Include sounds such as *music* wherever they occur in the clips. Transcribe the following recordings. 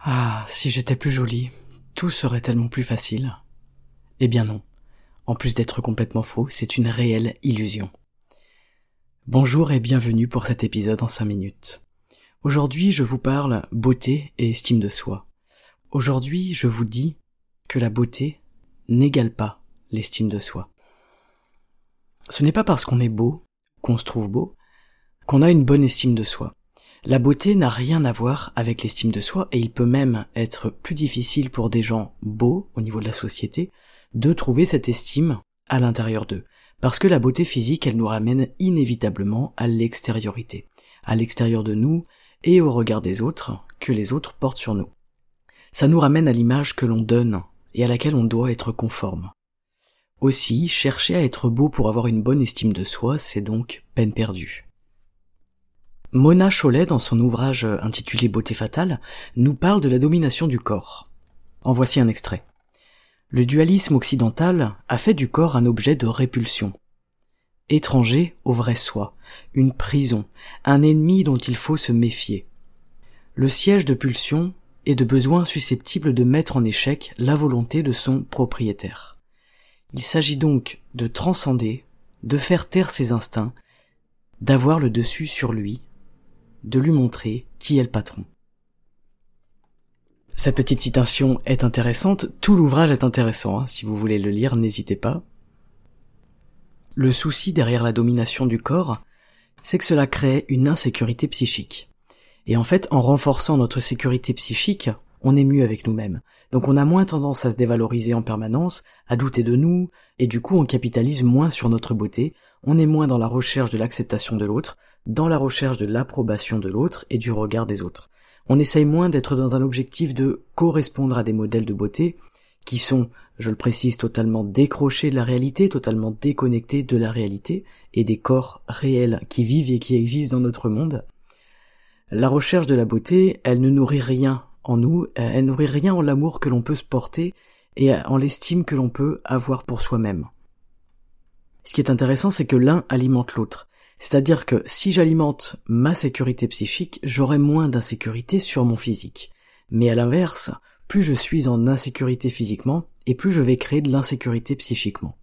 Ah, si j'étais plus jolie, tout serait tellement plus facile. Eh bien non. En plus d'être complètement faux, c'est une réelle illusion. Bonjour et bienvenue pour cet épisode en 5 minutes. Aujourd'hui, je vous parle beauté et estime de soi. Aujourd'hui, je vous dis que la beauté n'égale pas l'estime de soi. Ce n'est pas parce qu'on est beau, qu'on se trouve beau, qu'on a une bonne estime de soi. La beauté n'a rien à voir avec l'estime de soi et il peut même être plus difficile pour des gens beaux au niveau de la société de trouver cette estime à l'intérieur d'eux. Parce que la beauté physique, elle nous ramène inévitablement à l'extériorité, à l'extérieur de nous et au regard des autres que les autres portent sur nous. Ça nous ramène à l'image que l'on donne et à laquelle on doit être conforme. Aussi, chercher à être beau pour avoir une bonne estime de soi, c'est donc peine perdue. Mona Chollet, dans son ouvrage intitulé Beauté fatale, nous parle de la domination du corps. En voici un extrait. Le dualisme occidental a fait du corps un objet de répulsion. Étranger au vrai soi, une prison, un ennemi dont il faut se méfier. Le siège de pulsion est de besoin susceptible de mettre en échec la volonté de son propriétaire. Il s'agit donc de transcender, de faire taire ses instincts, d'avoir le dessus sur lui, de lui montrer qui est le patron. Cette petite citation est intéressante, tout l'ouvrage est intéressant, hein. si vous voulez le lire, n'hésitez pas. Le souci derrière la domination du corps, c'est que cela crée une insécurité psychique. Et en fait, en renforçant notre sécurité psychique, on est mieux avec nous-mêmes. Donc on a moins tendance à se dévaloriser en permanence, à douter de nous, et du coup on capitalise moins sur notre beauté, on est moins dans la recherche de l'acceptation de l'autre, dans la recherche de l'approbation de l'autre et du regard des autres on essaye moins d'être dans un objectif de correspondre à des modèles de beauté qui sont, je le précise, totalement décrochés de la réalité, totalement déconnectés de la réalité et des corps réels qui vivent et qui existent dans notre monde. La recherche de la beauté, elle ne nourrit rien en nous, elle nourrit rien en l'amour que l'on peut se porter et en l'estime que l'on peut avoir pour soi-même. Ce qui est intéressant, c'est que l'un alimente l'autre. C'est-à-dire que si j'alimente ma sécurité psychique, j'aurai moins d'insécurité sur mon physique. Mais à l'inverse, plus je suis en insécurité physiquement, et plus je vais créer de l'insécurité psychiquement.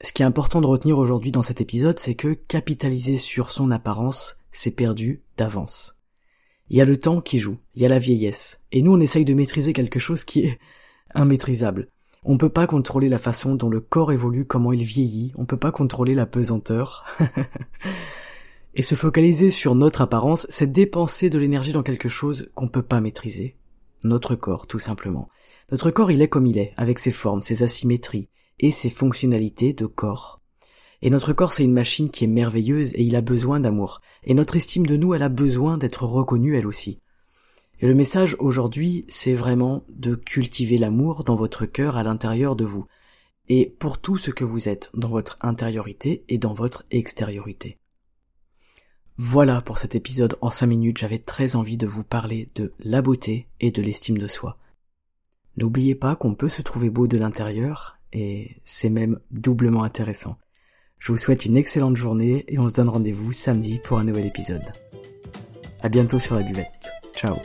Ce qui est important de retenir aujourd'hui dans cet épisode, c'est que capitaliser sur son apparence, c'est perdu d'avance. Il y a le temps qui joue, il y a la vieillesse, et nous on essaye de maîtriser quelque chose qui est *laughs* immaîtrisable. On peut pas contrôler la façon dont le corps évolue, comment il vieillit, on peut pas contrôler la pesanteur. *laughs* Et se focaliser sur notre apparence, c'est dépenser de l'énergie dans quelque chose qu'on peut pas maîtriser. Notre corps, tout simplement. Notre corps, il est comme il est, avec ses formes, ses asymétries et ses fonctionnalités de corps. Et notre corps, c'est une machine qui est merveilleuse et il a besoin d'amour. Et notre estime de nous, elle a besoin d'être reconnue elle aussi. Et le message aujourd'hui, c'est vraiment de cultiver l'amour dans votre cœur à l'intérieur de vous, et pour tout ce que vous êtes dans votre intériorité et dans votre extériorité. Voilà pour cet épisode en 5 minutes, j'avais très envie de vous parler de la beauté et de l'estime de soi. N'oubliez pas qu'on peut se trouver beau de l'intérieur, et c'est même doublement intéressant. Je vous souhaite une excellente journée et on se donne rendez-vous samedi pour un nouvel épisode. À bientôt sur la buvette. Ciao